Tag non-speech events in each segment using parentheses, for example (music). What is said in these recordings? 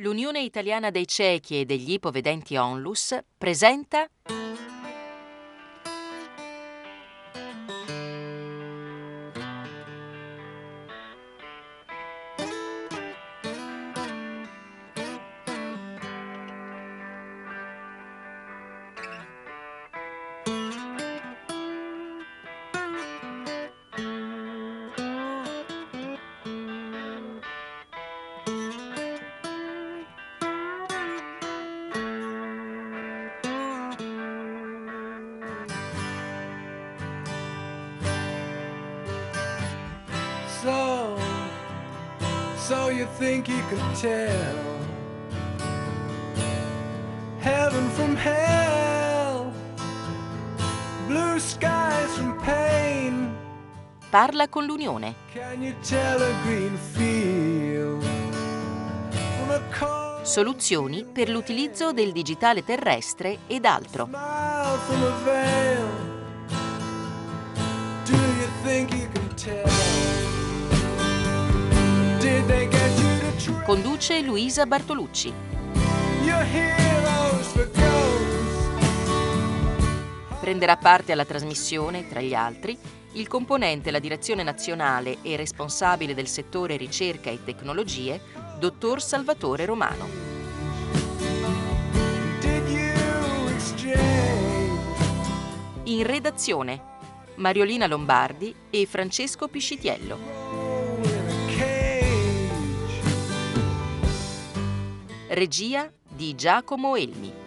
L'Unione Italiana dei Ciechi e degli Ipovedenti Onlus presenta Parla con l'Unione. Soluzioni per l'utilizzo del digitale terrestre ed altro. Conduce Luisa Bartolucci. Prenderà parte alla trasmissione, tra gli altri, il componente la direzione nazionale e responsabile del settore ricerca e tecnologie, dottor Salvatore Romano. In redazione Mariolina Lombardi e Francesco Piscitiello. Regia di Giacomo Elmi.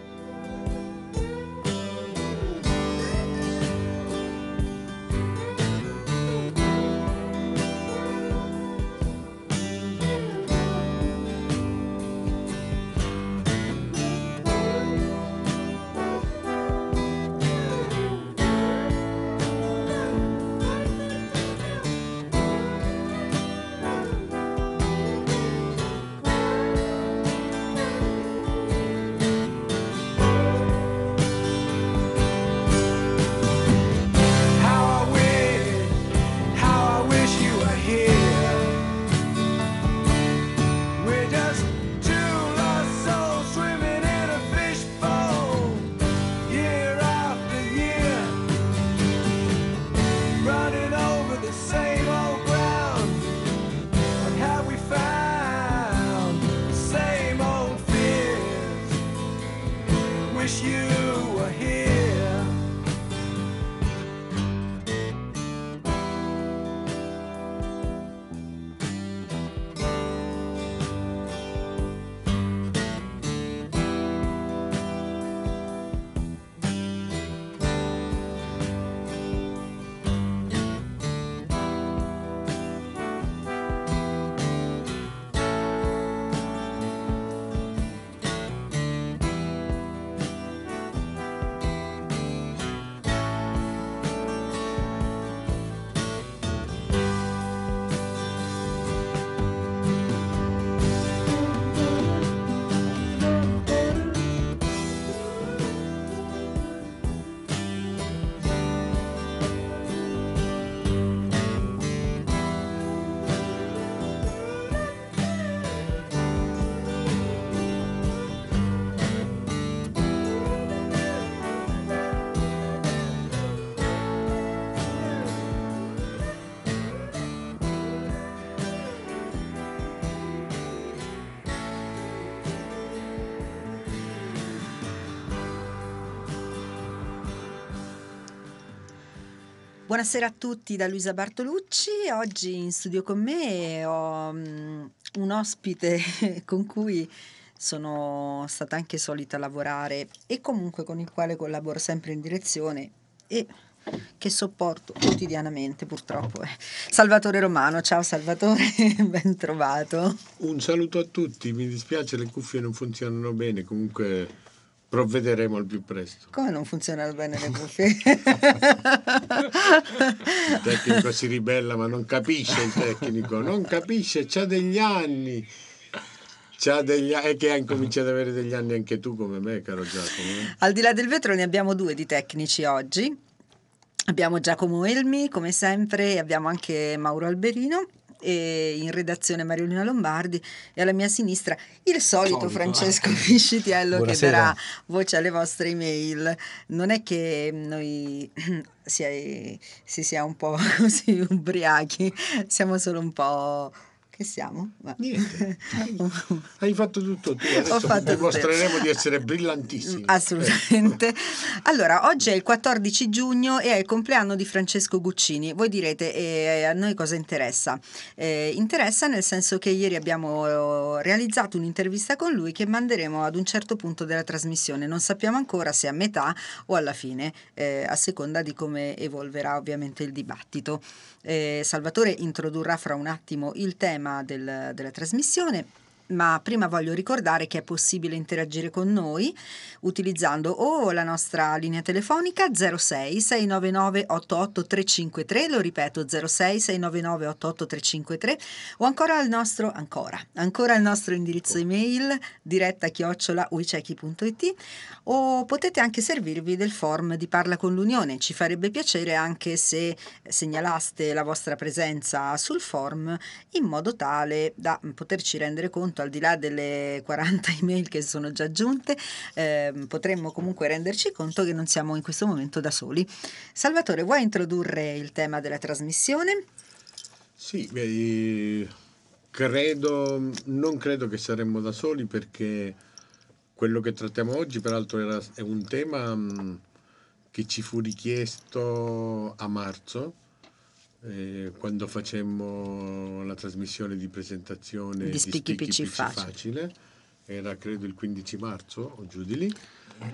Buonasera a tutti da Luisa Bartolucci. Oggi in studio con me ho mm, un ospite (laughs) con cui sono stata anche solita lavorare e comunque con il quale collaboro sempre in direzione e che sopporto quotidianamente purtroppo. è Salvatore Romano, ciao Salvatore, (laughs) ben trovato. Un saluto a tutti, mi dispiace le cuffie non funzionano bene, comunque provvederemo al più presto. Come non funzionano bene le cuffie? Il tecnico si ribella ma non capisce il tecnico, non capisce, c'ha degli anni. C'ha degli e che hai cominciato ad avere degli anni anche tu come me, caro Giacomo. eh? Al di là del vetro ne abbiamo due di tecnici oggi. Abbiamo Giacomo Elmi, come sempre, e abbiamo anche Mauro Alberino. E in redazione Mariolina Lombardi e alla mia sinistra il solito, Solito, Francesco (laughs) eh. Fiscitiello che Buonasera. darà voce alle vostre email. Non è che noi (clears throat) sia, si sia un po' (laughs) così ubriachi, siamo solo un po'... Che siamo? Ma- Niente. (laughs) Hai fatto tutto tu, adesso fatto tutto dimostreremo io. di essere brillantissimi. Assolutamente. Allora, oggi è il 14 giugno e è il compleanno di Francesco Guccini. Voi direte, eh, a noi cosa interessa? Eh, interessa nel senso che ieri abbiamo eh, realizzato un'intervista con lui che manderemo ad un certo punto della trasmissione. Non sappiamo ancora se a metà o alla fine, eh, a seconda di come evolverà ovviamente il dibattito. Eh, Salvatore introdurrà fra un attimo il tema del- della trasmissione. Ma prima voglio ricordare che è possibile interagire con noi utilizzando o la nostra linea telefonica 06 699 88353, lo ripeto 06 699 88353 o ancora il nostro ancora, ancora il nostro indirizzo email diretta chiocciola uicechi.it o potete anche servirvi del form di Parla con l'Unione. Ci farebbe piacere anche se segnalaste la vostra presenza sul form in modo tale da poterci rendere conto al di là delle 40 email che sono già giunte, ehm, potremmo comunque renderci conto che non siamo in questo momento da soli. Salvatore, vuoi introdurre il tema della trasmissione? Sì, beh, credo, non credo che saremmo da soli perché quello che trattiamo oggi peraltro era- è un tema mh, che ci fu richiesto a marzo eh, quando facemmo la trasmissione di presentazione Di Spicchi PC Facile. Facile. Era credo il 15 marzo o giù di lì.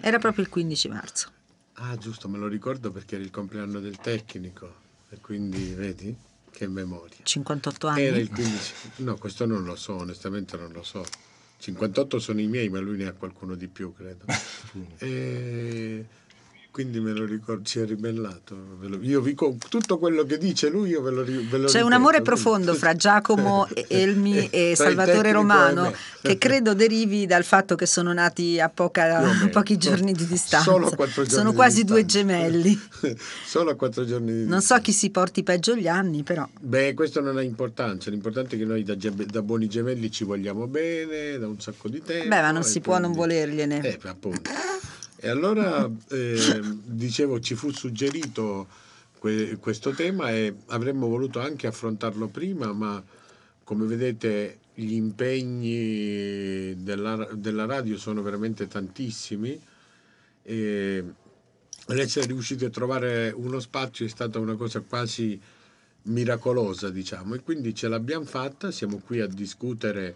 Era proprio il 15 marzo. Ah, giusto, me lo ricordo perché era il compleanno del tecnico e quindi vedi che memoria. 58 anni. Era il 15. No, questo non lo so, onestamente non lo so. 58 sono i miei, ma lui ne ha qualcuno di più, credo. (laughs) E quindi me lo ricordo, ci è ribellato. vi tutto quello che dice lui, io ve lo, ve lo C'è un ripeto, amore quindi- profondo fra (laughs) Giacomo, Elmi e Salvatore e Romano che credo derivi dal fatto che sono nati a, poca- meno. (laughs) pochi giorni di distanza. Solo quattro giorni sono quasi due distanza. gemelli. (laughs) Solo a quattro giorni di Non so chi si porti peggio gli anni, però. Beh, questo non ha importanza, l'importante è che noi da, da buoni gemelli ci vogliamo bene da un sacco di tempo. Beh, ma non si può non volergliene. Eh, appunto. E allora, eh, dicevo, ci fu suggerito que- questo tema e avremmo voluto anche affrontarlo prima, ma come vedete gli impegni della, della radio sono veramente tantissimi e l'essere riusciti a trovare uno spazio è stata una cosa quasi miracolosa, diciamo, e quindi ce l'abbiamo fatta, siamo qui a discutere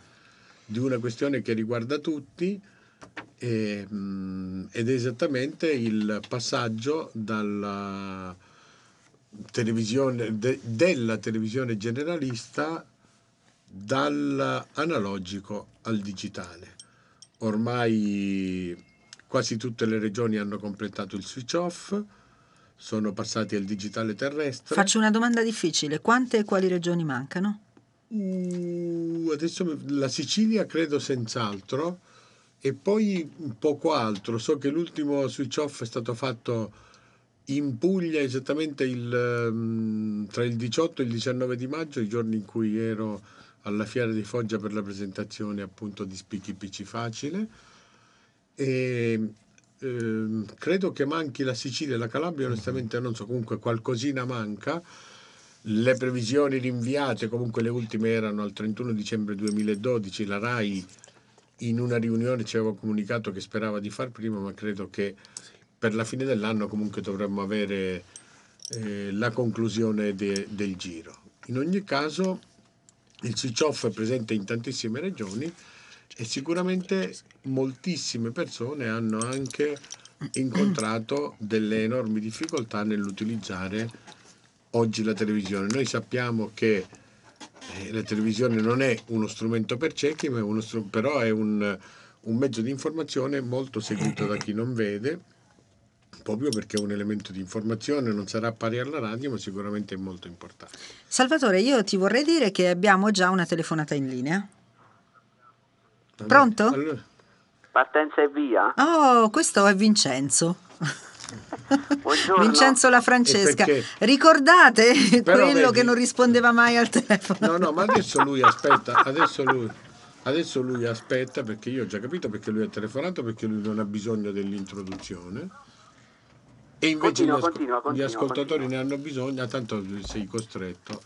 di una questione che riguarda tutti e, mm, ed è esattamente il passaggio dalla televisione, de- della televisione generalista dall'analogico al digitale. Ormai quasi tutte le regioni hanno completato il switch off, sono passati al digitale terrestre. Faccio una domanda difficile. Quante e quali regioni mancano? Uh, adesso la Sicilia credo senz'altro e poi poco altro. So che l'ultimo switch off è stato fatto in Puglia esattamente il, ehm, tra il 18 e il 19 di maggio, i giorni in cui ero alla Fiera di Foggia per la presentazione appunto di Spicchi PC Facile. E, ehm, credo che manchi la Sicilia e la Calabria, onestamente non so, comunque qualcosina manca. Le previsioni rinviate, comunque le ultime erano al 31 dicembre 2012, la RAI in una riunione ci aveva comunicato che sperava di far prima, ma credo che per la fine dell'anno comunque dovremmo avere eh, la conclusione de- del giro. In ogni caso il switch off è presente in tantissime regioni e sicuramente moltissime persone hanno anche incontrato delle enormi difficoltà nell'utilizzare oggi la televisione. Noi sappiamo che la televisione non è uno strumento per ciechi, ma è uno però è un, un mezzo di informazione molto seguito da chi non vede, proprio perché è un elemento di informazione, non sarà pari alla radio, ma sicuramente è molto importante. Salvatore, io ti vorrei dire che abbiamo già una telefonata in linea. Pronto? Allora, Partenza e via? Oh, questo è Vincenzo. Buongiorno. Vincenzo La Francesca. Ricordate Però quello vedi- che non rispondeva mai al telefono? No, no, ma adesso lui aspetta, adesso lui, adesso lui aspetta perché io ho già capito perché lui ha telefonato, perché lui non ha bisogno dell'introduzione. E invece Continua, gli, asco- continua, continua, gli ascoltatori continua. ne hanno bisogno, tanto sei costretto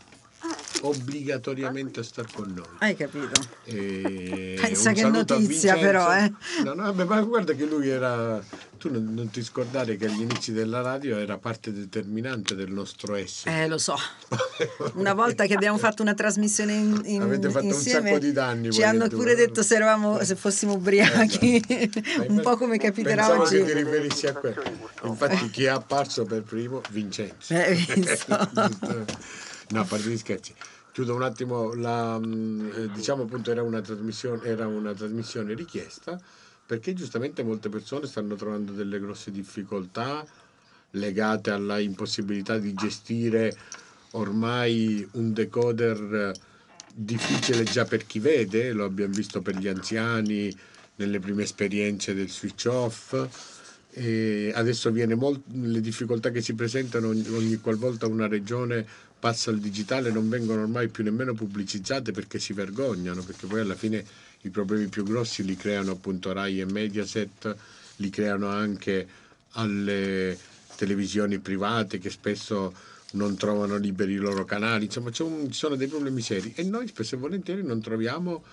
obbligatoriamente a star con noi. Hai capito? E (laughs) Pensa un che notizia, Vincenzo. però, eh. No, no, vabbè, ma guarda che lui era. Tu non, non ti scordare che agli inizi della radio era parte determinante del nostro essere. Eh, lo so. (laughs) Una volta che abbiamo fatto una trasmissione in, in- Avete fatto un insieme, sacco di danni, ci hanno tu, pure eh. detto se, eravamo, se fossimo ubriachi, (laughs) un po' come capiterà Pensavo oggi. che ti riferissi a quello. Infatti, chi è apparso per primo? Vincenzo. Eh, visto? No, a parte gli scherzi. Chiudo un attimo, la, mh, eh, diciamo appunto era una, era una trasmissione richiesta perché giustamente molte persone stanno trovando delle grosse difficoltà legate alla impossibilità di gestire ormai un decoder eh, difficile già per chi vede, lo abbiamo visto per gli anziani nelle prime esperienze del switch off. E adesso viene molt- le difficoltà che si presentano ogni, ogni qualvolta una regione passa al digitale non vengono ormai più nemmeno pubblicizzate perché si vergognano, perché poi alla fine i problemi più grossi li creano appunto Rai e Mediaset, li creano anche alle televisioni private che spesso non trovano liberi i loro canali, insomma ci sono dei problemi seri e noi spesso e volentieri non troviamo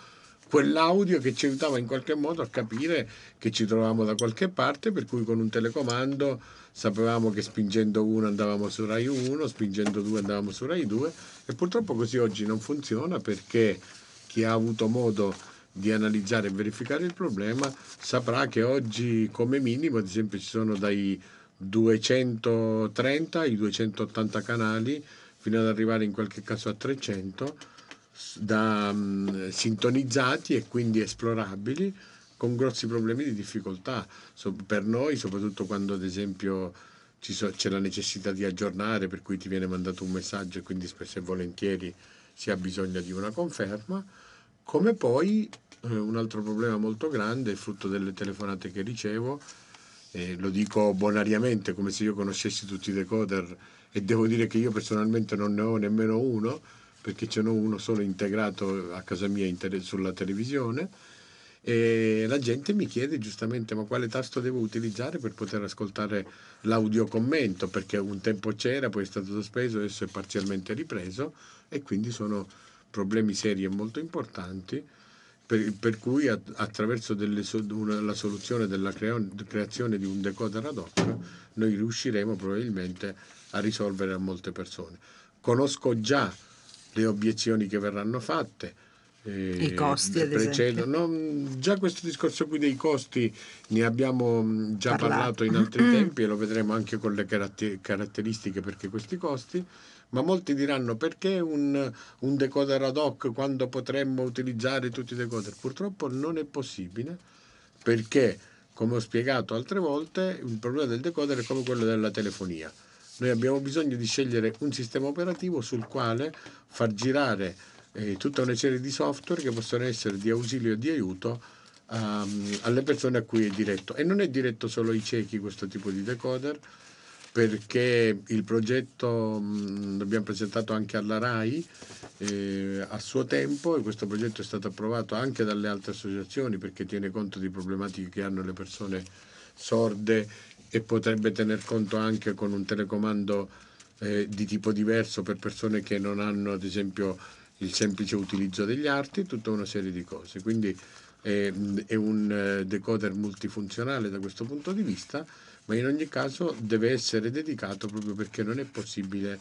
quell'audio che ci aiutava in qualche modo a capire che ci trovavamo da qualche parte, per cui con un telecomando sapevamo che spingendo uno andavamo su Rai 1, spingendo due andavamo su Rai 2 e purtroppo così oggi non funziona perché chi ha avuto modo di analizzare e verificare il problema saprà che oggi come minimo ad esempio ci sono dai 230 ai 280 canali fino ad arrivare in qualche caso a 300 s- da, mm, sintonizzati e quindi esplorabili con grossi problemi di difficoltà So- per noi, soprattutto quando ad esempio so- c'è la necessità di aggiornare, per cui ti viene mandato un messaggio e quindi spesso e volentieri si ha bisogno di una conferma, come poi eh, un altro problema molto grande, frutto delle telefonate che ricevo, eh, lo dico bonariamente come se io conoscessi tutti i decoder e devo dire che io personalmente non ne ho nemmeno uno perché ce n'ho uno solo integrato a casa mia tele- sulla televisione e la gente mi chiede giustamente ma quale tasto devo utilizzare per poter ascoltare l'audiocommento perché un tempo c'era poi è stato sospeso adesso è parzialmente ripreso e quindi sono problemi seri e molto importanti per, per cui attraverso delle una- la soluzione della creo- creazione di un decoder ad hoc noi riusciremo probabilmente a risolvere a molte persone. Conosco già le obiezioni che verranno fatte. eh, I costi, ad precedono- no, già questo discorso qui dei costi ne abbiamo mh, già Parlato. parlato in altri tempi e lo vedremo anche con le caratter- caratteristiche perché questi costi ma molti diranno perché un, un decoder ad hoc quando potremmo utilizzare tutti i decoder? Purtroppo non è possibile perché, come ho spiegato altre volte, il problema del decoder è come quello della telefonia. Noi abbiamo bisogno di scegliere un sistema operativo sul quale far girare eh, tutta una serie di software che possono essere di ausilio e di aiuto ehm, alle persone a cui è diretto. E non è diretto solo ai ciechi questo tipo di decoder, perché il progetto mh, l'abbiamo presentato anche alla RAI eh, a suo tempo e questo progetto è stato approvato anche dalle altre associazioni perché tiene conto di problematiche che hanno le persone sorde e potrebbe tener conto anche con un telecomando eh, di tipo diverso per persone che non hanno ad esempio il semplice utilizzo degli arti, tutta una serie di cose. Quindi eh, è un eh, decoder multifunzionale da questo punto di vista, ma in ogni caso deve essere dedicato proprio perché non è possibile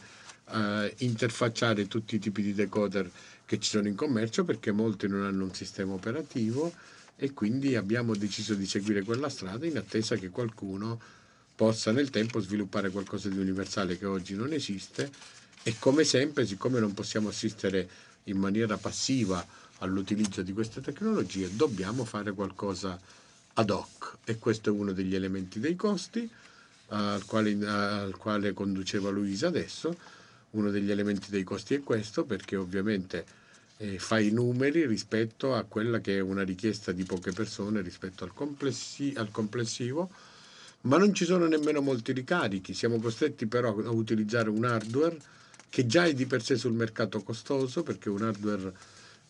eh, interfacciare tutti i tipi di decoder che ci sono in commercio perché molti non hanno un sistema operativo e quindi abbiamo deciso di seguire quella strada in attesa che qualcuno possa nel tempo sviluppare qualcosa di universale che oggi non esiste e come sempre, siccome non possiamo assistere in maniera passiva all'utilizzo di queste tecnologie, dobbiamo fare qualcosa ad hoc e questo è uno degli elementi dei costi al quale, al quale conduceva Luisa adesso. Uno degli elementi dei costi è questo perché ovviamente eh, fa i numeri rispetto a quella che è una richiesta di poche persone rispetto al, complessi- al complessivo ma non ci sono nemmeno molti ricarichi. Siamo costretti però a utilizzare un hardware che già è di per sé sul mercato costoso perché è un hardware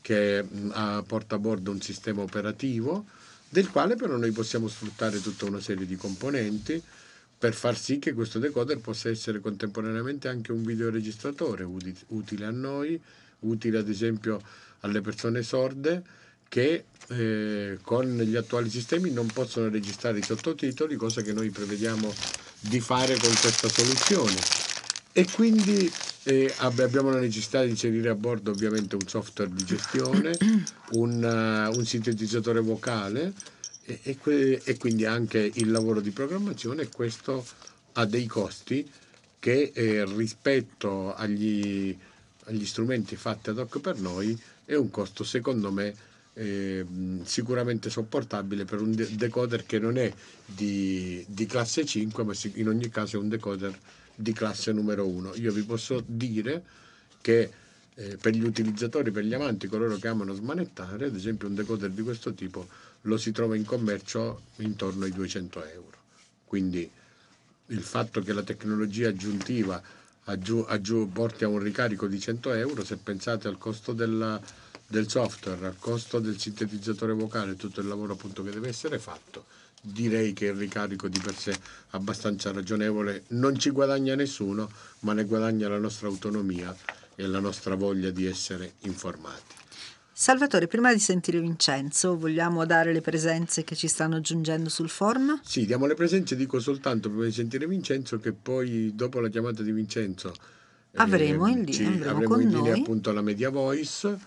che mh, ha- porta a bordo un sistema operativo del quale però noi possiamo sfruttare tutta una serie di componenti per far sì che questo decoder possa essere contemporaneamente anche un videoregistratore utile a noi, utile ad esempio alle persone sorde che eh, con gli attuali sistemi non possono registrare i sottotitoli, cosa che noi prevediamo di fare con questa soluzione. E quindi eh, ab- abbiamo la necessità di inserire a bordo ovviamente un software di gestione, (clears throat) un, eh, un sintetizzatore vocale e, e que- e quindi anche il lavoro di programmazione. Questo ha dei costi che eh, rispetto agli, agli strumenti fatti ad hoc per noi è un costo secondo me eh, sicuramente sopportabile per un de- decoder che non è di, di classe 5 ma in ogni caso è un decoder di classe numero 1 io vi posso dire che eh, per gli utilizzatori, per gli amanti, coloro che amano smanettare, ad esempio un decoder di questo tipo lo si trova in commercio intorno ai 200 euro. Quindi il fatto che la tecnologia aggiuntiva aggiu- aggiu- porti a un ricarico di 100 euro, se pensate al costo della- del software, al costo del sintetizzatore vocale, tutto il lavoro appunto che deve essere fatto, direi che il ricarico di per sé è abbastanza ragionevole, non ci guadagna nessuno, ma ne guadagna la nostra autonomia e la nostra voglia di essere informati. Salvatore, prima di sentire Vincenzo, vogliamo dare le presenze che ci stanno aggiungendo sul forum? Sì, diamo le presenze, dico soltanto prima di sentire Vincenzo che poi dopo la chiamata di Vincenzo Avremo ehm, in li- ci- avremo avremo con in linea noi. appunto la Media Voice,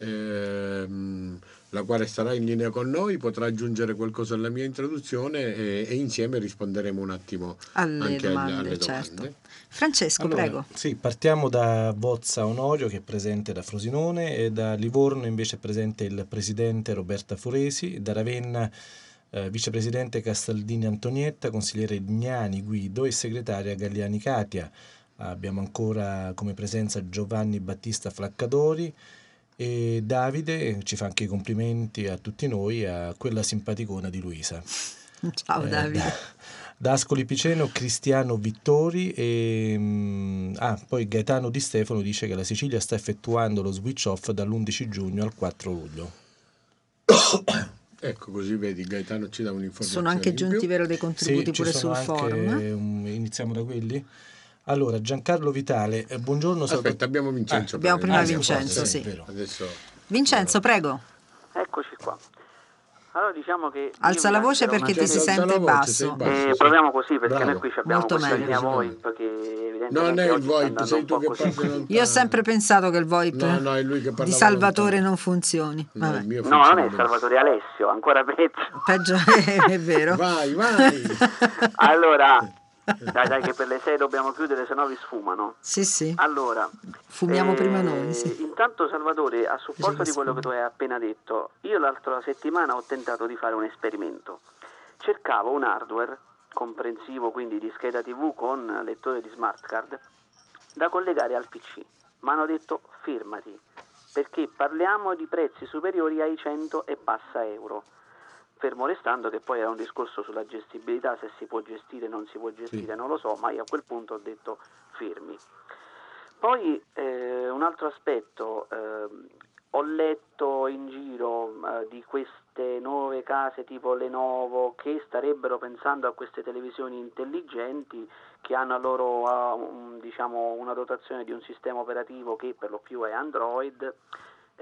ehm, la quale sarà in linea con noi, potrà aggiungere qualcosa alla mia introduzione e, e insieme risponderemo un attimo Alle anche alle- domande, alle certo. domande. Francesco, Allora, prego. Sì, partiamo da Bozza Onorio che è presente da Frosinone e da Livorno invece è presente il presidente Roberta Foresi, da Ravenna eh, vicepresidente Castaldini Antonietta, consigliere Gnani Guido e segretaria Galliani Katia. Abbiamo ancora come presenza Giovanni Battista Flaccadori e Davide ci fa anche i complimenti a tutti noi a quella simpaticona di Luisa. Ciao Eh, Davide. da, da Ascoli Piceno Cristiano Vittori e mm, ah, poi Gaetano Di Stefano dice che la Sicilia sta effettuando lo switch off dall'11 giugno al 4 luglio. (coughs) Ecco, così vedi, Gaetano ci dà un'informazione Sono anche giunti, vero, dei contributi ci pure sono sul anche, forum? um, iniziamo da quelli? Allora, Giancarlo Vitale, eh, buongiorno. Aspetta, abbiamo Vincenzo. Ah, abbiamo prima eh, Vincenzo, forse, sì. vero. Adesso Vincenzo, prego. Eccoci qua. Allora diciamo che... Alza la voce perché ti si sente voce, sei basso. basso. Eh, sì. proviamo così perché Bravo. noi qui abbiamo Molto questa meglio. linea Sì, VoIP evidentemente Non è il VoIP, sei tu che parli. Io ho sempre pensato che il VoIP No, no, è lui che di Salvatore lontano. non funzioni. No, Vabbè, No, funziona non è. Salvatore Alessio, ancora peggio. peggio (laughs) è vero. Vai, vai. (laughs) Allora, dai dai che per le 6 dobbiamo chiudere, se no vi sfumano. Sì, sì. Allora, Fumiamo eh, prima noi, sì. Intanto Salvatore, a supporto di quello che tu hai appena detto, io l'altra settimana ho tentato di fare un esperimento. Cercavo un hardware comprensivo, quindi di scheda TV con lettore di smart card, da collegare al PC. Ma hanno detto firmati, perché parliamo di prezzi superiori ai 100 e passa euro. Fermo restando che poi era un discorso sulla gestibilità, se si può gestire o non si può gestire, Sì. non lo so, ma io a quel punto ho detto firmi. Poi eh, un altro aspetto, ehm, ho letto in giro eh, di queste nuove case tipo Lenovo che starebbero pensando a queste televisioni intelligenti che hanno a loro ah, un- diciamo, una dotazione di un sistema operativo che per lo più è Android.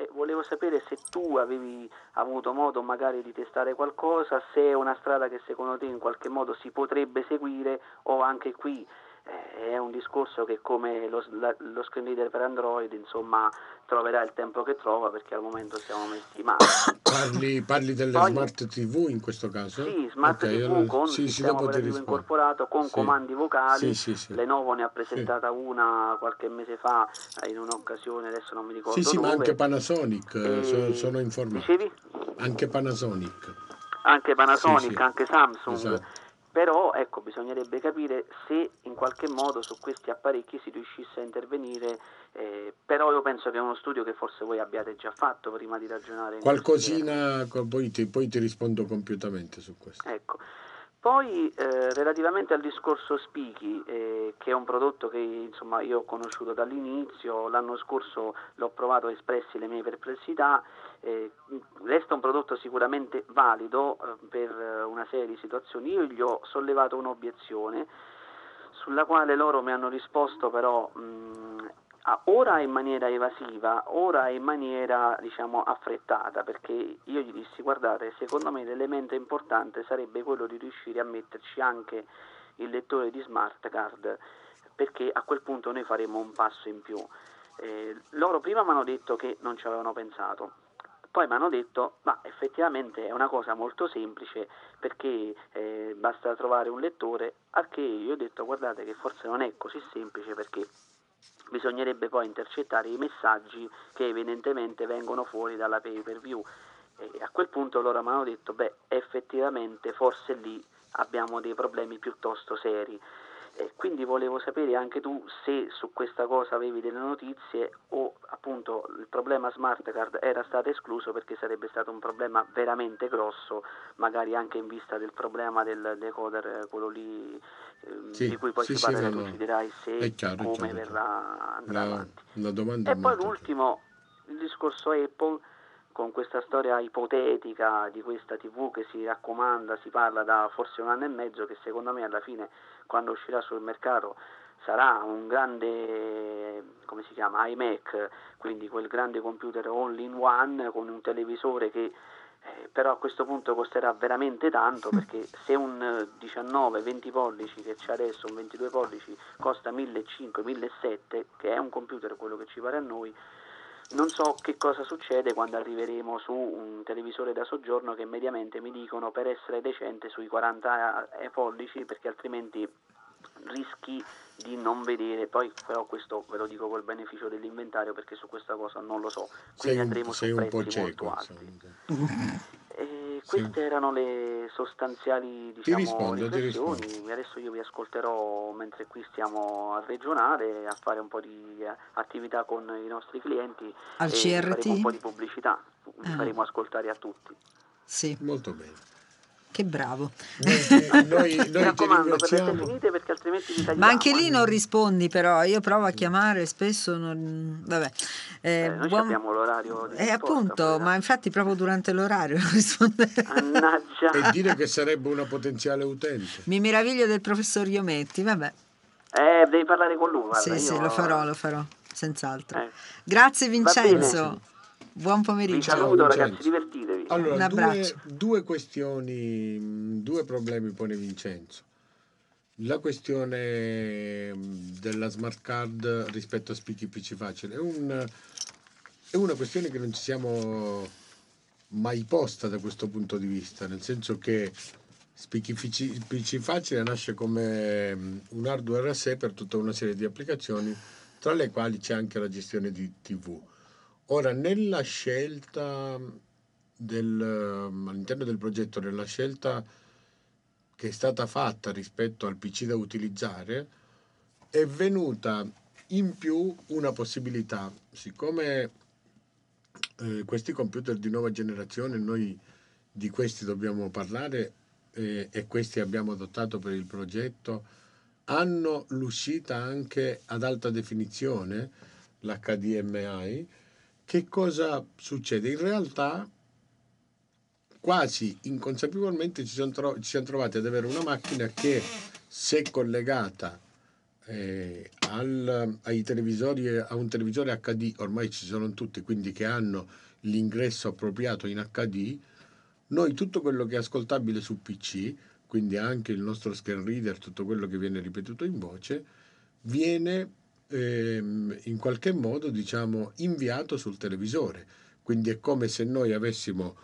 E volevo sapere se tu avevi avuto modo magari di testare qualcosa, se è una strada che secondo te in qualche modo si potrebbe seguire o anche qui è un discorso che come lo, lo screen reader per Android insomma troverà il tempo che trova perché al momento siamo messi male. (coughs) Parli, parli delle Poi- smart TV in questo caso? Sì, smart Ok, TV allora- con sì, sistema ti operativo incorporato, con Sì. comandi vocali. Sì, sì, sì. Lenovo ne ha presentata una qualche mese fa eh, in un'occasione, adesso non mi ricordo Sì, sì, ma dove. anche Panasonic, eh, E- sono, sono informato. Dicevi? Anche Panasonic. Anche Panasonic, anche Samsung. Esatto. Però ecco, bisognerebbe capire se in qualche modo su questi apparecchi si riuscisse a intervenire, eh, però io penso che è uno studio che forse voi abbiate già fatto prima di ragionare. Qualcosina, co- poi ti, poi ti rispondo compiutamente su questo. Ecco. Poi eh, relativamente al discorso Spichi, eh, che è un prodotto che insomma, io ho conosciuto dall'inizio, l'anno scorso l'ho provato a espressi le mie perplessità, eh, resta un prodotto sicuramente valido eh, per una serie di situazioni. Io gli ho sollevato un'obiezione sulla quale loro mi hanno risposto però mh, ora in maniera evasiva, ora in maniera diciamo affrettata, perché io gli dissi guardate, secondo me l'elemento importante sarebbe quello di riuscire a metterci anche il lettore di smart card, perché a quel punto noi faremo un passo in più. Eh, loro prima mi hanno detto che non ci avevano pensato, poi mi hanno detto, ma effettivamente è una cosa molto semplice perché eh, basta trovare un lettore, al che io ho detto guardate che forse non è così semplice perché bisognerebbe poi intercettare i messaggi che evidentemente vengono fuori dalla pay per view. E a quel punto loro mi hanno detto, beh, effettivamente forse lì abbiamo dei problemi piuttosto seri. E quindi volevo sapere anche tu se su questa cosa avevi delle notizie o appunto il problema smart card era stato escluso perché sarebbe stato un problema veramente grosso, magari anche in vista del problema del decoder, quello lì ehm, Sì, di cui poi sì, si sì, parlerà, no, tu ci dirai se chiaro, come chiaro, verrà andrà La, avanti. la domanda E poi l'ultimo, il discorso Apple, con questa storia ipotetica di questa TV che si raccomanda, si parla da forse un anno e mezzo, che secondo me alla fine, quando uscirà sul mercato, sarà un grande, come si chiama, iMac, quindi quel grande computer all in one con un televisore che eh, però a questo punto costerà veramente tanto (laughs) perché se un eh, 19-20 pollici che c'è adesso, un 22 pollici, costa 1.500-1.700, che è un computer quello che ci pare a noi, non so che cosa succede quando arriveremo su un televisore da soggiorno che mediamente mi dicono per essere decente sui 40 pollici perché altrimenti rischi di non vedere, poi però questo ve lo dico col beneficio dell'inventario perché su questa cosa non lo so, quindi sei un, andremo sei su un prezzi po' molto cieco. alti. (laughs) queste erano le sostanziali diciamo, rispondo, ti riflessioni. Adesso io vi ascolterò mentre qui stiamo a regionale a fare un po' di eh, attività con i nostri clienti Al e CRT? faremo un po' di pubblicità, vi Ah. faremo ascoltare a tutti. Sì, Molto bene. Che bravo. Noi, (laughs) noi, noi Mi raccomando, finite perché altrimenti vi tagliamo. Ma anche lì non rispondi però, io provo a chiamare, spesso non... Vabbè. Eh, Eh, noi buon- abbiamo l'orario di Eh, appunto, poi, ma infatti proprio durante l'orario (laughs) non. E dire che sarebbe una potenziale utente. Mi meraviglio del professor Iometti, vabbè. Eh, devi parlare con lui, guarda, sì, io- sì, lo farò, lo farò, senz'altro. Eh. Grazie bene. Vincenzo. Buon Vi pomeriggio. saluto Vincenzo. ragazzi, divertitevi. Allora, Un due, abbraccio. due questioni, due problemi pone Vincenzo. La questione mh, della smart card rispetto a Speaky PC Facile è, un- è una questione che non ci siamo mai posta da questo punto di vista, nel senso che Speaky PC, PC Facile nasce come mh, un hardware a sé per tutta una serie di applicazioni, tra le quali c'è anche la gestione di TV. Ora, nella scelta del, ehm, all'interno del progetto, nella scelta che è stata fatta rispetto al PC da utilizzare, è venuta in più una possibilità. Siccome eh, questi computer di nuova generazione, noi di questi dobbiamo parlare eh, e questi abbiamo adottato per il progetto, hanno l'uscita anche ad alta definizione, l'HDMI, che cosa succede? In realtà quasi inconsapevolmente ci, tro- ci siamo trovati ad avere una macchina che se collegata eh, al- ai televisori, a un televisore HD, ormai ci sono tutti, quindi che hanno l'ingresso appropriato in HD, noi tutto quello che è ascoltabile su PC, quindi anche il nostro screen reader, tutto quello che viene ripetuto in voce, viene ehm, in qualche modo diciamo inviato sul televisore. Quindi è come se noi avessimo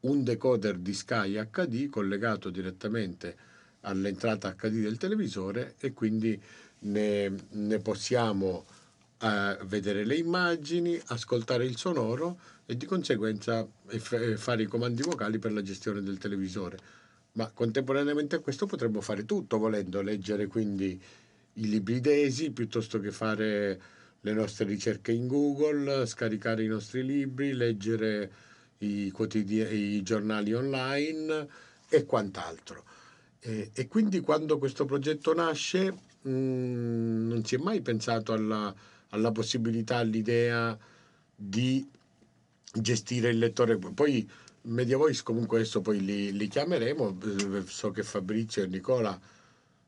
un decoder di Sky HD collegato direttamente all'entrata HD del televisore e quindi ne, ne possiamo eh, vedere le immagini, ascoltare il sonoro e di conseguenza eff- eh, fare i comandi vocali per la gestione del televisore. Ma contemporaneamente a questo potremmo fare tutto, volendo leggere quindi i libri d'esi piuttosto che fare le nostre ricerche in Google, scaricare i nostri libri, leggere i, quotidi- i giornali online e quant'altro. E, e quindi quando questo progetto nasce mh, non si è mai pensato alla, alla possibilità, all'idea di gestire il lettore. Poi Media Voice comunque adesso poi li, li chiameremo, eh, so che Fabrizio e Nicola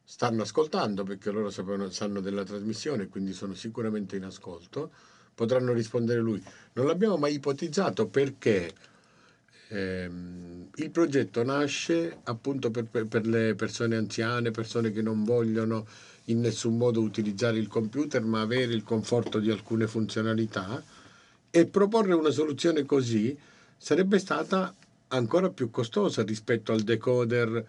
stanno ascoltando perché loro sapevano, sanno della trasmissione, quindi sono sicuramente in ascolto, potranno rispondere lui. Non l'abbiamo mai ipotizzato perché ehm, il progetto nasce appunto per, per- le persone anziane, persone che non vogliono in nessun modo utilizzare il computer ma avere il conforto di alcune funzionalità e proporre una soluzione così sarebbe stata ancora più costosa rispetto al decoder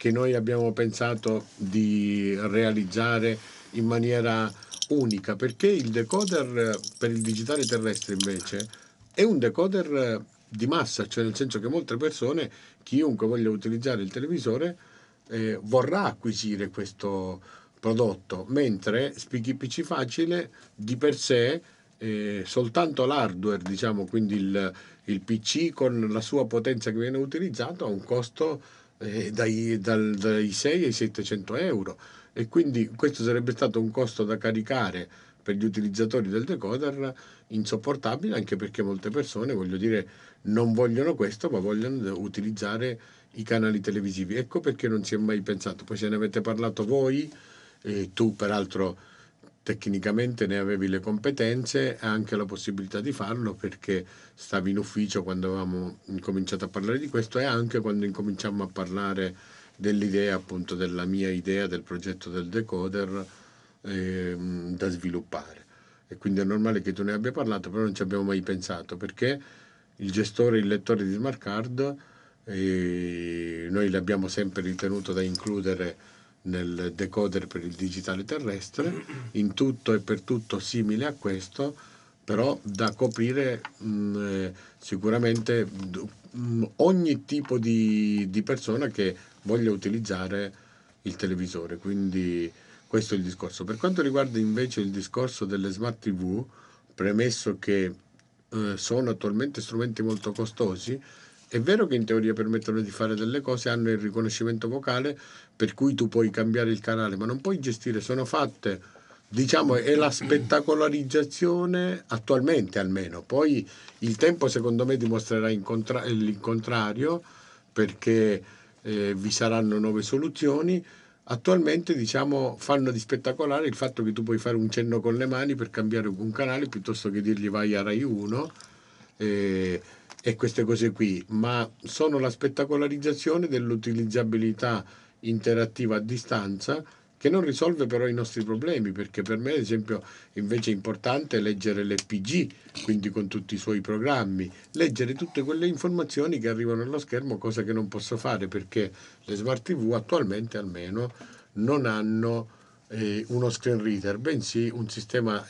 che noi abbiamo pensato di realizzare in maniera unica, perché il decoder per il digitale terrestre invece è un decoder di massa, cioè nel senso che molte persone, chiunque voglia utilizzare il televisore, eh, vorrà acquisire questo prodotto, mentre Spiky PC Facile di per sé eh, soltanto l'hardware, diciamo, quindi il, il PC con la sua potenza che viene utilizzato ha un costo eh, dai, dal- dai 6 ai 700 euro e quindi questo sarebbe stato un costo da caricare per gli utilizzatori del decoder insopportabile anche perché molte persone, voglio dire, non vogliono questo ma vogliono utilizzare i canali televisivi. Ecco perché non si è mai pensato. Poi se ne avete parlato voi, e tu peraltro tecnicamente ne avevi le competenze e anche la possibilità di farlo perché stavi in ufficio quando avevamo incominciato a parlare di questo e anche quando incominciamo a parlare dell'idea appunto della mia idea del progetto del decoder ehm, da sviluppare. E quindi è normale che tu ne abbia parlato però non ci abbiamo mai pensato perché il gestore il lettore di smart card eh, noi l'abbiamo sempre ritenuto da includere nel decoder per il digitale terrestre, in tutto e per tutto simile a questo, però da coprire mh, eh, sicuramente mh, ogni tipo di, di persona che voglia utilizzare il televisore. Quindi questo è il discorso. Per quanto riguarda invece il discorso delle smart TV, premesso che eh, sono attualmente strumenti molto costosi, è vero che in teoria permettono di fare delle cose, hanno il riconoscimento vocale, per cui tu puoi cambiare il canale, ma non puoi gestire, sono fatte, diciamo, è la spettacolarizzazione attualmente almeno. Poi il tempo secondo me dimostrerà in contra- l'incontrario perché eh, vi saranno nuove soluzioni. Attualmente diciamo fanno di spettacolare il fatto che tu puoi fare un cenno con le mani per cambiare un canale piuttosto che dirgli vai a Rai 1 eh, e queste cose qui, ma sono la spettacolarizzazione dell'utilizzabilità interattiva a distanza che non risolve però i nostri problemi, perché per me ad esempio invece è importante leggere l'EPG, quindi con tutti i suoi programmi, leggere tutte quelle informazioni che arrivano allo schermo, cosa che non posso fare perché le smart TV attualmente almeno non hanno eh, uno screen reader, bensì un sistema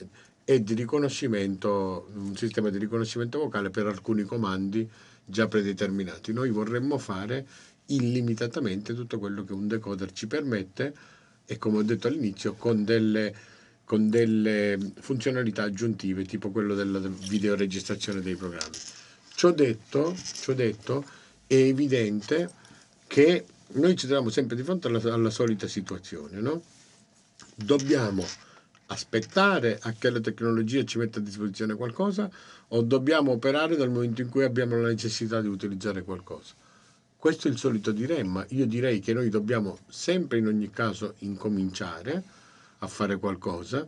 e di riconoscimento, un sistema di riconoscimento vocale per alcuni comandi già predeterminati. Noi vorremmo fare illimitatamente tutto quello che un decoder ci permette e come ho detto all'inizio con delle, con delle funzionalità aggiuntive tipo quello della videoregistrazione dei programmi. Ciò detto, ciò detto è evidente che noi ci troviamo sempre di fronte alla, alla solita situazione, no? Dobbiamo aspettare a che la tecnologia ci metta a disposizione qualcosa o dobbiamo operare dal momento in cui abbiamo la necessità di utilizzare qualcosa. Questo è il solito dilemma. Io direi che noi dobbiamo sempre in ogni caso incominciare a fare qualcosa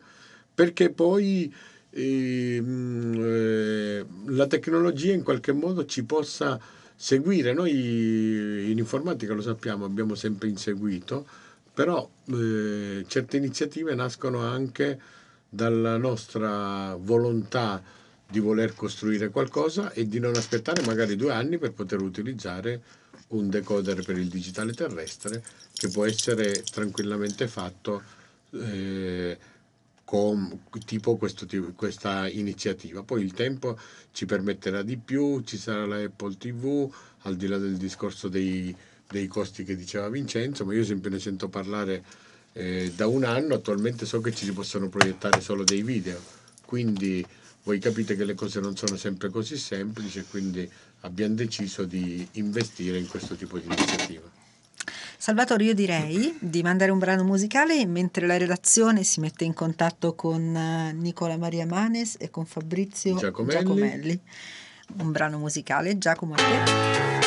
perché poi ehm, eh, la tecnologia in qualche modo ci possa seguire. Noi in informatica lo sappiamo, abbiamo sempre inseguito, però eh, certe iniziative nascono anche dalla nostra volontà di voler costruire qualcosa e di non aspettare magari due anni per poter utilizzare un decoder per il digitale terrestre che può essere tranquillamente fatto eh, con tipo, questo, questa iniziativa. Poi il tempo ci permetterà di più, ci sarà la Apple TV, al di là del discorso dei, dei costi che diceva Vincenzo, ma io sempre ne sento parlare eh, da un anno, attualmente so che ci si possono proiettare solo dei video, quindi voi capite che le cose non sono sempre così semplici e quindi abbiamo deciso di investire in questo tipo di iniziativa. Salvatore, io direi di mandare un brano musicale mentre la redazione si mette in contatto con eh, Nicola Maria Manes e con Fabrizio Giacomelli. Giacomelli. Un brano musicale, Giacomo a te.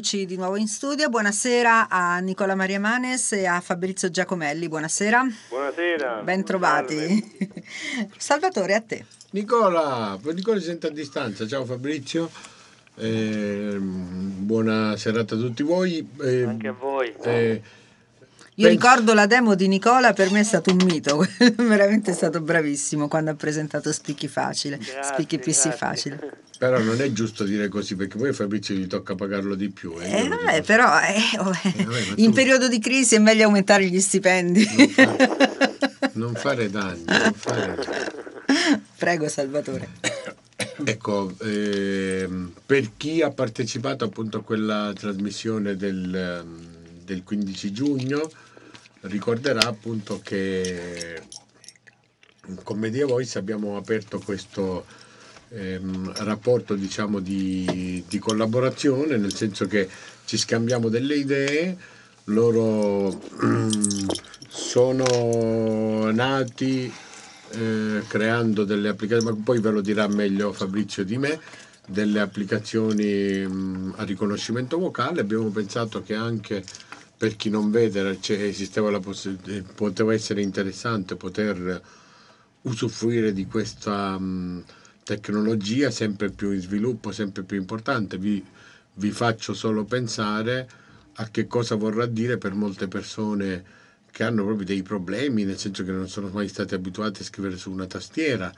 Eccoci di nuovo in studio. Buonasera a Nicola Maria Manes e a Fabrizio Giacomelli. Buonasera. Buonasera. Ben trovati. (laughs) Salvatore, a te. Nicola, Nicola si sente a distanza. Ciao Fabrizio. Ehm, buona serata a tutti voi. Ehm, Anche a voi. eh, Io penso- ricordo la demo di Nicola, per me è stato un mito, (laughs) veramente è stato bravissimo quando ha presentato Spicchi Facile, Grazie, Spicchi Pissi grazie. Facile. (laughs) Però non è giusto dire così perché poi Fabrizio gli tocca pagarlo di più. eh, Eh, vabbè, però eh, oh, eh, vabbè, ma in tu- periodo di crisi è meglio aumentare gli stipendi. (laughs) Non fare danni, non fare danni. Prego Salvatore. Ecco, ehm, per chi ha partecipato appunto a quella trasmissione del, ehm, del 15 giugno, ricorderà appunto che con Media Voice abbiamo aperto questo ehm, rapporto diciamo di, di collaborazione, nel senso che ci scambiamo delle idee, loro mm, (clears throat) sono nati eh, creando delle applicazioni, ma poi ve lo dirà meglio Fabrizio di me, delle applicazioni mh, a riconoscimento vocale. Abbiamo pensato che anche per chi non vede c'è- esisteva la possibilità, poteva essere interessante poter usufruire di questa mh, tecnologia sempre più in sviluppo, sempre più importante. Vi, vi faccio solo pensare a che cosa vorrà dire per molte persone che hanno proprio dei problemi, nel senso che non sono mai stati abituati a scrivere su una tastiera,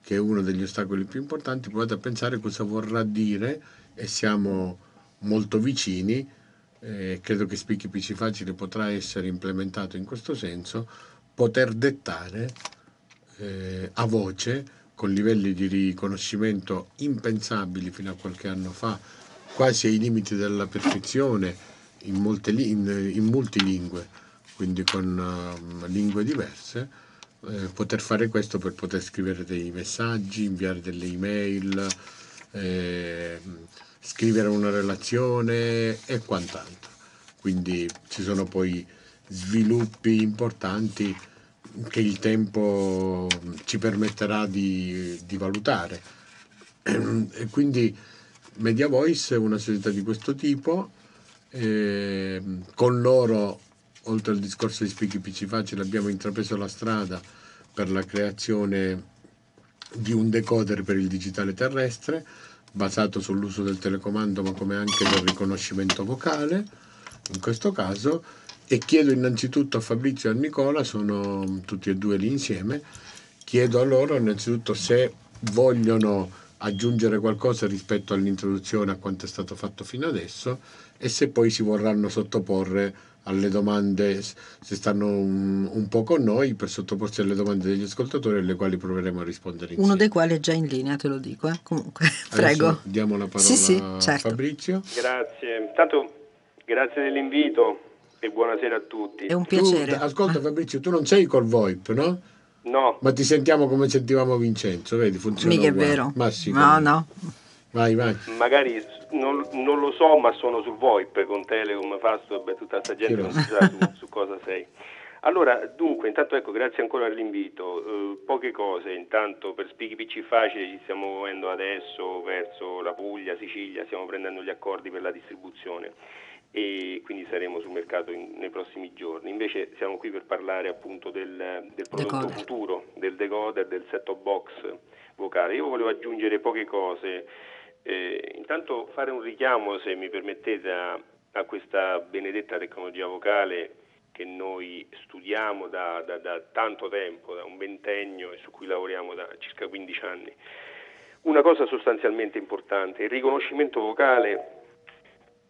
che è uno degli ostacoli più importanti. Provate a pensare cosa vorrà dire e siamo molto vicini. Eh, credo che Spicchi PC Facile potrà essere implementato in questo senso, poter dettare eh, a voce con livelli di riconoscimento impensabili fino a qualche anno fa, quasi ai limiti della perfezione in, molte in, in multilingue, quindi con ehm, lingue diverse, eh, poter fare questo per poter scrivere dei messaggi, inviare delle email, eh, scrivere una relazione e quant'altro. Quindi ci sono poi sviluppi importanti che il tempo ci permetterà di, di valutare. E quindi Media Voice è una società di questo tipo, eh, con loro oltre al discorso di Spichi PC Facile, abbiamo intrapreso la strada per la creazione di un decoder per il digitale terrestre basato sull'uso del telecomando ma come anche del riconoscimento vocale in questo caso. E chiedo innanzitutto a Fabrizio e a Nicola, sono tutti e due lì insieme, chiedo a loro innanzitutto se vogliono aggiungere qualcosa rispetto all'introduzione a quanto è stato fatto fino adesso e se poi si vorranno sottoporre alle domande, se stanno un, un po' con noi, per sottoporsi alle domande degli ascoltatori alle quali proveremo a rispondere insieme. Uno dei quali è già in linea, te lo dico. eh. Comunque, (laughs) prego. Adesso diamo la parola Sì, sì, a certo. Fabrizio. Grazie. Intanto grazie dell'invito e buonasera a tutti. È un Tu, piacere. ascolta Fabrizio, tu non sei col VoIP, no? No, Ma ti sentiamo come sentivamo Vincenzo, vedi? Funziona Mica è vero. Ma sì, no, no. Vai, vai. magari non, non lo so, ma sono sul VoIP con Telecom, Fastweb e tutta questa gente non si sa su, (laughs) su cosa sei. Allora, dunque, intanto ecco, grazie ancora all'invito. Eh, poche cose, intanto per Spichi PC Facile ci stiamo muovendo adesso verso la Puglia, Sicilia, stiamo prendendo gli accordi per la distribuzione e quindi saremo sul mercato in- nei prossimi giorni. Invece siamo qui per parlare appunto del, del prodotto Decoder. futuro, del decoder, del set-top box vocale. Io volevo aggiungere poche cose. Eh, intanto fare un richiamo, se mi permettete, a, a questa benedetta tecnologia vocale che noi studiamo da, da- da tanto tempo, da un ventennio e su cui lavoriamo da circa 15 anni. Una cosa sostanzialmente importante, il riconoscimento vocale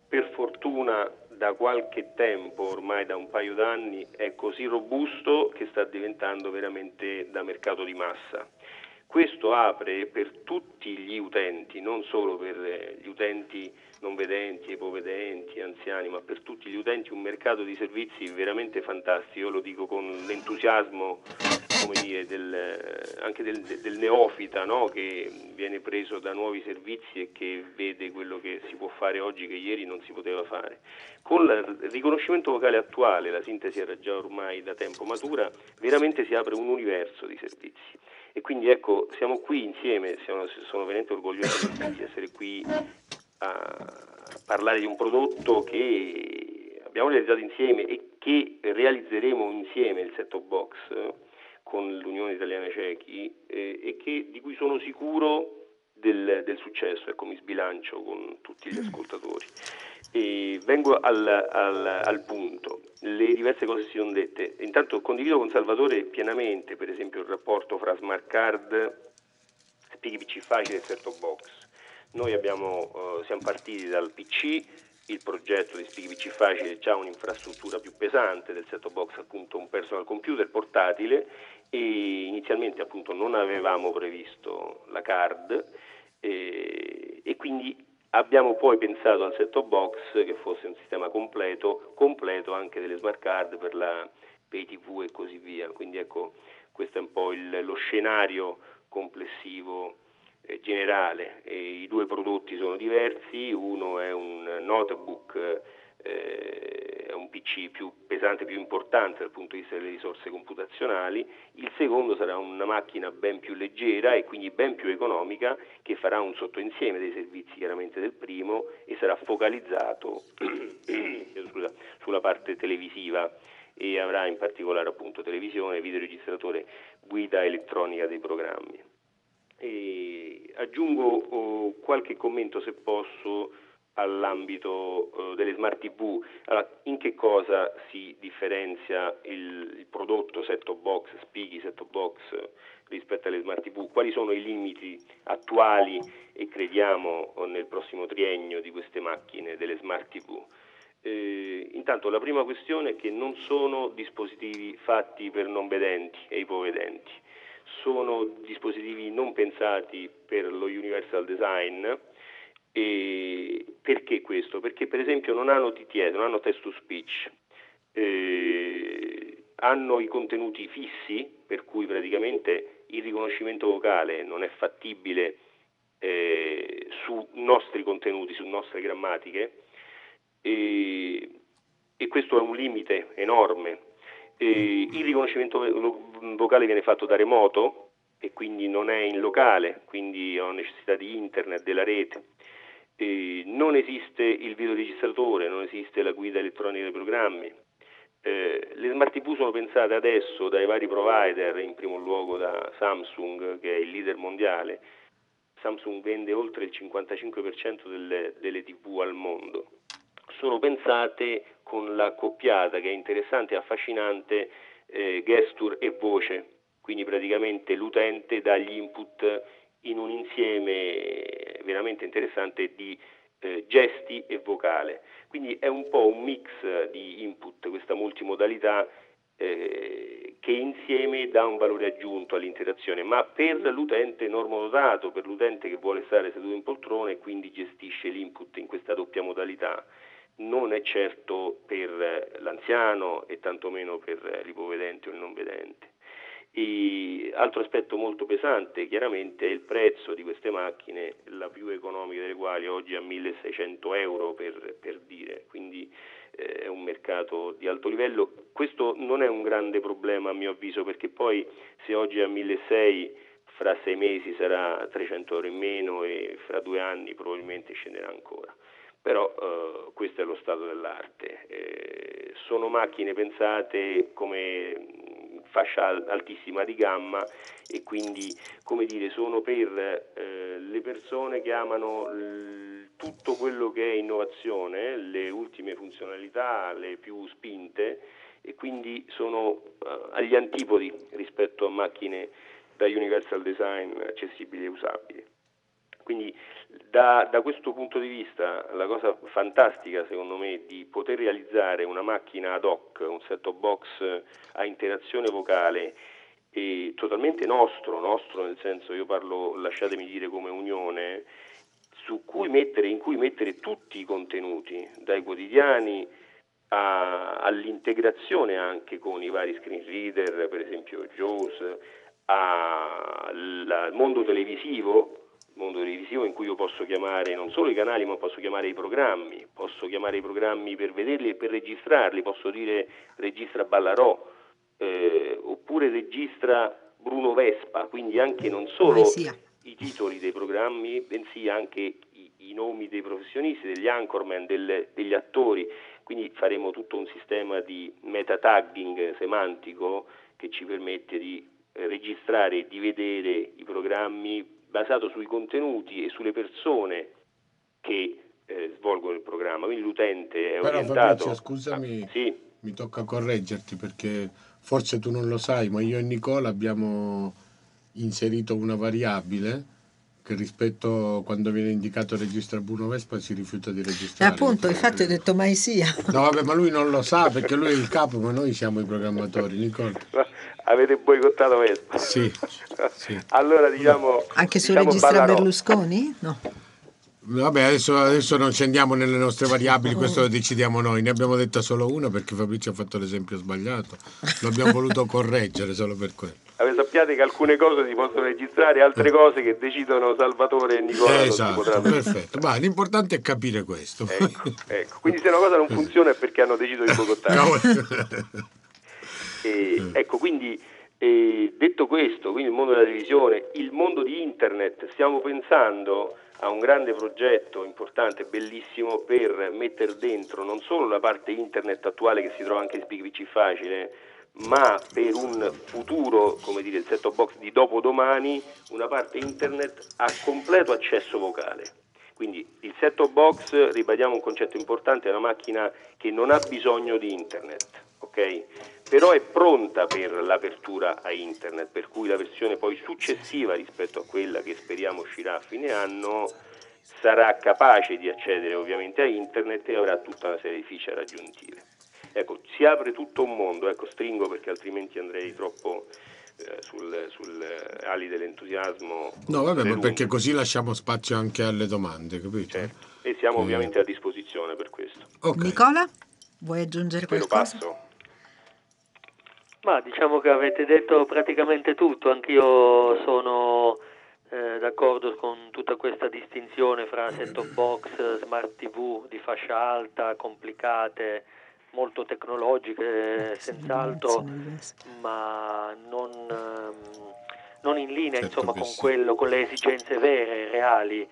per fortuna da qualche tempo, ormai da un paio d'anni, è così robusto che sta diventando veramente da mercato di massa. Questo apre per tutti gli utenti, non solo per eh, gli utenti non vedenti, ipovedenti, anziani, ma per tutti gli utenti un mercato di servizi veramente fantastico. Io lo dico con l'entusiasmo dire, del, eh, anche del, del neofita no? che viene preso da nuovi servizi e che vede quello che si può fare oggi che ieri non si poteva fare. Con il riconoscimento vocale attuale, la sintesi era già ormai da tempo matura, veramente si apre un universo di servizi. E quindi ecco, siamo qui insieme, siamo- sono veramente orgoglioso (laughs) di essere qui a parlare di un prodotto che abbiamo realizzato insieme e che realizzeremo insieme il set-top box con l'Unione Italiana Cechi eh, e che, di cui sono sicuro del, del successo, ecco mi sbilancio con tutti gli (clears throat) ascoltatori. E vengo al, al- al punto, le diverse cose si sono dette. Intanto condivido con Salvatore pienamente, per esempio, il rapporto fra smart card, Spieghi PC Facile e set-top box. Noi abbiamo, eh, siamo partiti dal PC, il progetto di Spieghi PC Facile già un'infrastruttura più pesante del set-top box, appunto un personal computer portatile e inizialmente appunto non avevamo previsto la card e, e quindi abbiamo poi pensato al set-top box che fosse un sistema completo, completo anche delle smart card per la pay TV e così via. Quindi ecco, questo è un po' il- lo scenario complessivo eh, generale. E I due prodotti sono diversi, uno è un notebook, eh, è un PC più pesante, più importante dal punto di vista delle risorse computazionali, il secondo sarà una macchina ben più leggera e quindi ben più economica che farà un sottoinsieme dei servizi chiaramente del primo e sarà focalizzato (clears throat) scusa, sulla parte televisiva e avrà in particolare appunto televisione, videoregistratore, guida elettronica dei programmi. E aggiungo oh, qualche commento se posso all'ambito eh, delle smart TV. Allora, in che cosa si differenzia il, il prodotto set-top box, Spieghi set-top box eh, rispetto alle smart TV? Quali sono i limiti attuali e crediamo nel prossimo triennio di queste macchine, delle smart TV? Eh, intanto la prima questione è che non sono dispositivi fatti per non vedenti e ipovedenti, sono dispositivi non pensati per lo universal design. E perché questo? Perché per esempio non hanno TTS, non hanno text to speech, eh, hanno i contenuti fissi, per cui praticamente il riconoscimento vocale non è fattibile eh, su nostri contenuti, su nostre grammatiche, e, e questo è un limite enorme. Il riconoscimento vo- vocale viene fatto da remoto e quindi non è in locale, quindi ho necessità di internet, della rete. E non esiste il videoregistratore, non esiste la guida elettronica dei programmi. Eh, le smart TV sono pensate adesso dai vari provider, in primo luogo da Samsung che è il leader mondiale. Samsung vende oltre il 55% delle, delle TV al mondo. Sono pensate con la coppiata che è interessante e affascinante eh, gesture e voce, quindi praticamente l'utente dà gli input in un insieme veramente interessante di eh, gesti e vocale. Quindi è un po' un mix di input, questa multimodalità eh, che insieme dà un valore aggiunto all'interazione, ma per l'utente normodotato, per l'utente che vuole stare seduto in poltrona e quindi gestisce l'input in questa doppia modalità, non è certo per l'anziano e tantomeno per l'ipovedente o il non vedente. E altro aspetto molto pesante chiaramente è il prezzo di queste macchine, la più economica delle quali oggi è a 1600 euro per, per dire, quindi eh, è un mercato di alto livello. Questo non è un grande problema a mio avviso perché poi se oggi è a 1600 fra sei mesi sarà 300 euro in meno e fra due anni probabilmente scenderà ancora. Però eh, questo è lo stato dell'arte. Eh, sono macchine pensate come fascia altissima di gamma e quindi come dire, sono per eh, le persone che amano l- tutto quello che è innovazione, le ultime funzionalità, le più spinte e quindi sono eh, agli antipodi rispetto a macchine da universal design accessibili e usabili. Quindi da, da, questo punto di vista la cosa fantastica secondo me di poter realizzare una macchina ad hoc, un set-top box a interazione vocale e totalmente nostro, nostro nel senso io parlo, lasciatemi dire come unione, cui mettere, in cui mettere tutti i contenuti, dai quotidiani a, all'integrazione anche con i vari screen reader, per esempio JAWS, al mondo televisivo, mondo televisivo in cui io posso chiamare non solo i canali ma posso chiamare i programmi, posso chiamare i programmi per vederli e per registrarli, posso dire registra Ballarò eh, oppure registra Bruno Vespa, quindi anche non solo i titoli dei programmi, bensì anche i, i nomi dei professionisti, degli anchorman, del, degli attori, quindi faremo tutto un sistema di meta tagging semantico che ci permette di registrare e di vedere i programmi basato sui contenuti e sulle persone che eh, svolgono il programma, quindi l'utente è Però, orientato... Fabrizio, scusami, a... sì. mi tocca correggerti perché forse tu non lo sai, ma io e Nicola abbiamo inserito una variabile che rispetto a quando viene indicato registra Bruno Vespa si rifiuta di registrare. appunto, infatti ho detto mai sia. No, vabbè, ma lui non lo sa perché lui è il capo, ma noi siamo i programmatori, Nicola. (laughs) Avete boicottato Vespa? Sì, sì. Allora diciamo... Anche su diciamo registra Ballarò. Berlusconi? No. Vabbè, adesso, adesso non scendiamo nelle nostre variabili, questo lo decidiamo noi. Ne abbiamo detta solo una perché Fabrizio ha fatto l'esempio sbagliato. Lo abbiamo voluto (laughs) correggere solo per quello. Vabbè, sappiate che alcune cose si possono registrare, altre cose che decidono Salvatore e Nicola si esatto, potranno perfetto. Ma l'importante è capire questo. Ecco, ecco. Quindi se una cosa non (laughs) funziona è perché hanno deciso di boicottare. No, E, ecco, quindi eh, detto questo, quindi il mondo della televisione, il mondo di internet, stiamo pensando a un grande progetto importante, bellissimo, per mettere dentro non solo la parte internet attuale che si trova anche in Speak PC Facile, ma per un futuro, come dire, il set-top box di dopodomani, una parte internet a completo accesso vocale. Quindi il set-top box, ribadiamo un concetto importante, è una macchina che non ha bisogno di internet, ok? Però è pronta per l'apertura a internet, per cui la versione poi successiva rispetto a quella che speriamo uscirà a fine anno sarà capace di accedere ovviamente a internet e avrà tutta una serie di feature aggiuntive. Ecco, si apre tutto un mondo, ecco, stringo perché altrimenti andrei troppo eh, sul, sul eh, ali dell'entusiasmo. no, vabbè, ma perché così lasciamo spazio anche alle domande, capito? Certo. E siamo Eh. ovviamente a disposizione per questo. Ok. Nicola, vuoi aggiungere lo qualcosa? passo. Ma diciamo che avete detto praticamente tutto, anch'io sono eh, d'accordo con tutta questa distinzione fra set-top box, smart TV di fascia alta, complicate, molto tecnologiche, senz'altro, ma non, ehm, non in linea Certo insomma, con, quello, con le esigenze vere, reali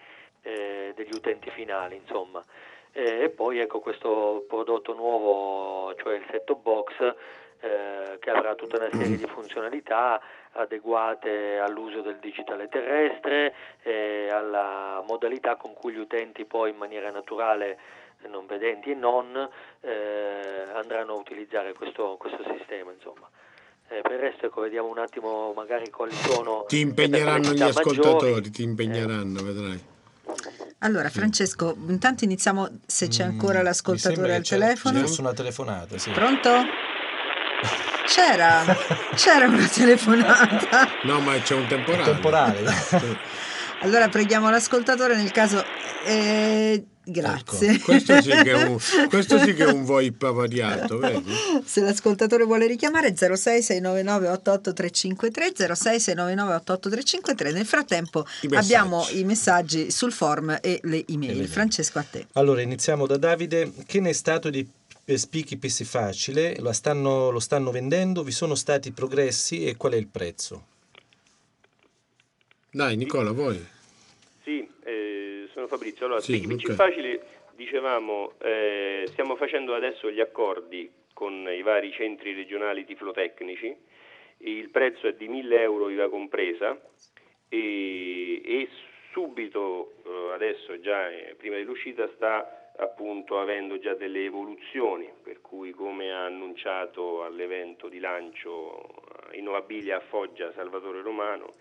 eh, degli utenti finali. Insomma. e poi ecco questo prodotto nuovo, cioè il set-top box, eh, che avrà tutta una serie di funzionalità adeguate all'uso del digitale terrestre e alla modalità con cui gli utenti poi in maniera naturale non vedenti e non eh, andranno a utilizzare questo, questo sistema insomma. Eh, per il resto ecco, vediamo un attimo magari quali sono Ti impegneranno gli ascoltatori, maggiori. ti impegneranno, vedrai. Allora, Francesco, intanto iniziamo se c'è ancora Mm, l'ascoltatore al c'è- telefono. Ci fosse una telefonata, sì. Pronto? C'era, c'era una telefonata. No, ma c'è un temporale. Temporale. (laughs) Allora preghiamo l'ascoltatore nel caso... eh, grazie. Ecco, questo sì che è un, (laughs) questo sì che è un VoIP avariato, vedi? Se l'ascoltatore vuole richiamare 06 699 88353 06 699 88353 nel frattempo I abbiamo i messaggi sul form e le email. email. Francesco a te. Allora, iniziamo da Davide. Che ne è stato di Spichi PC Facile? Lo stanno, lo stanno vendendo? Vi sono stati progressi e qual è il prezzo? Dai, Nicola, vuoi? Sì, eh, sono Fabrizio. Allora, Sì, sì, PC ok. Facile, dicevamo, eh, stiamo facendo adesso gli accordi con i vari centri regionali tiflotecnici, il prezzo è di 1000 euro IVA compresa e, e subito, eh, adesso già eh, prima dell'uscita, sta appunto avendo già delle evoluzioni, per cui come ha annunciato all'evento di lancio eh, Innovabilia a Foggia Salvatore Romano,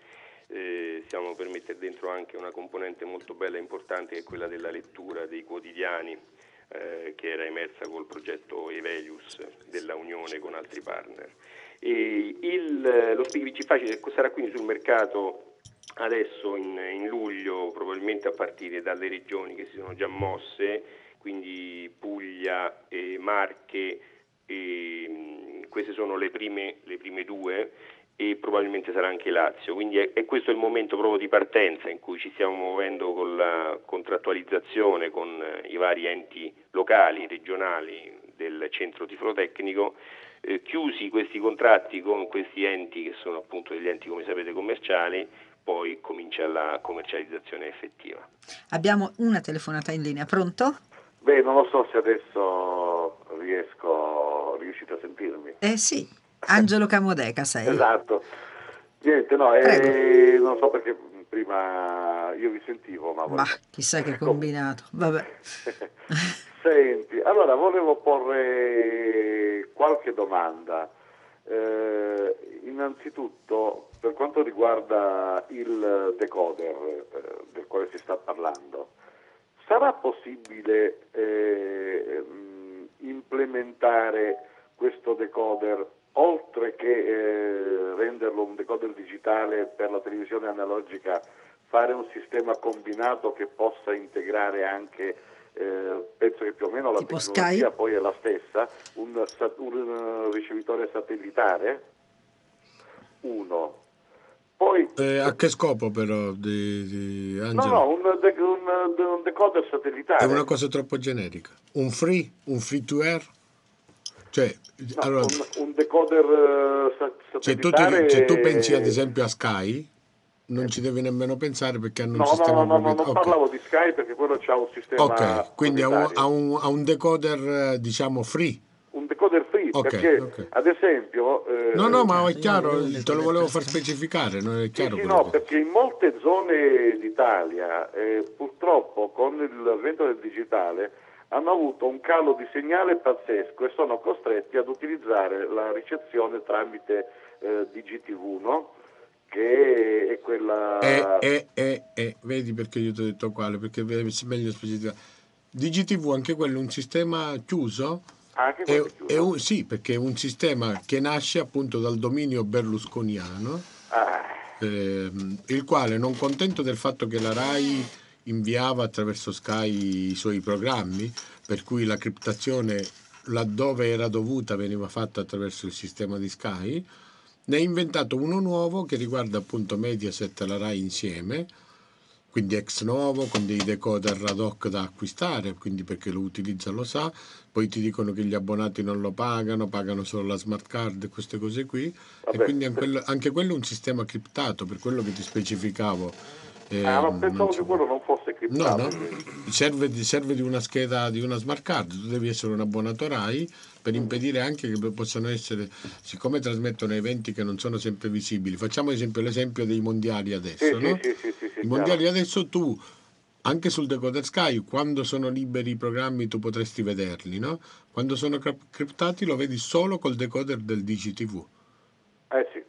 eh, stiamo per mettere dentro anche una componente molto bella e importante che è quella della lettura dei quotidiani eh, che era emersa col progetto Evelius della Unione con altri partner. Il, lo PC Facile sarà quindi sul mercato adesso in, in luglio, probabilmente a partire dalle regioni che si sono già mosse, quindi Puglia e Marche, e, mh, queste sono le prime, le prime due e probabilmente sarà anche Lazio. Quindi è, è questo il momento proprio di partenza in cui ci stiamo muovendo con la contrattualizzazione con eh, i vari enti locali, regionali del centro tiflotecnico. Eh, chiusi questi contratti con questi enti che sono appunto degli enti come sapete commerciali, poi comincia la commercializzazione effettiva. Abbiamo una telefonata in linea, pronto? Beh, non lo so se adesso riesco, riuscite a sentirmi. Eh sì, Angelo Camodeca sei. Esatto. Niente, no, eh, non so perché prima io vi sentivo, ma... Ma chissà che combinato. Vabbè. (laughs) Senti, allora volevo porre qualche domanda. Eh, innanzitutto, per quanto riguarda il decoder eh, del quale si sta parlando, sarà possibile eh, implementare questo decoder oltre che eh, renderlo un decoder digitale per la televisione analogica, fare un sistema combinato che possa integrare anche eh, penso che più o meno la Tipo tecnologia Sky? poi è la stessa, un, un, ricevitore satellitare, uno. Poi, Eh, a che scopo però, di, di no, no, un, de- un- un decoder satellitare. È una cosa troppo generica. Un free, un free to air? Cioè, No, allora, un, un decoder eh, sa- se tu, ti- satellitare... se tu pensi ad esempio a Sky, non ci devi nemmeno pensare perché hanno un No, no, sistema no, no, no, proprio- non ok. parlavo di Sky perché quello c'ha un sistema Ok, quindi un, ha un- ha un decoder eh, diciamo free. Un decoder free Ok, perché ok. ad esempio eh, No, no, ma è chiaro, te lo volevo far specificare, non è Sì, chiaro sì, quello no, che- perché in molte zone d'Italia eh, purtroppo con l'avvento del digitale hanno avuto un calo di segnale pazzesco e sono costretti ad utilizzare la ricezione tramite eh, DGTV, no? che è quella... Eh, eh, eh, eh, vedi perché io ti ho detto quale, perché è meglio specificare. DGTV anche quello è un sistema chiuso? Anche È, è un- sì, perché è un sistema che nasce appunto dal dominio berlusconiano, Ah, ehm, il quale, non contento del fatto che la RAI inviava attraverso Sky i suoi programmi, per cui la criptazione laddove era dovuta veniva fatta attraverso il sistema di Sky, ne ha inventato uno nuovo che riguarda appunto Mediaset e la RAI insieme, quindi ex novo con dei decoder ad hoc da acquistare, quindi perché lo utilizza lo sa, poi ti dicono che gli abbonati non lo pagano, pagano solo la smart card e queste cose qui, e Vabbè. quindi anche quello, anche quello è un sistema criptato, per quello che ti specificavo. ah, ma ehm, pensavo che quello non fosse sì, No, no, serve, di- serve di una scheda di una smart card, tu devi essere un abbonato RAI per impedire anche che possano essere, siccome trasmettono eventi che non sono sempre visibili, facciamo esempio l'esempio dei mondiali adesso, Sì, no? sì, sì, I mondiali adesso tu, anche sul decoder Sky, quando sono liberi i programmi tu potresti vederli, no? Quando sono cri- criptati lo vedi solo col decoder del DCTV. Eh sì.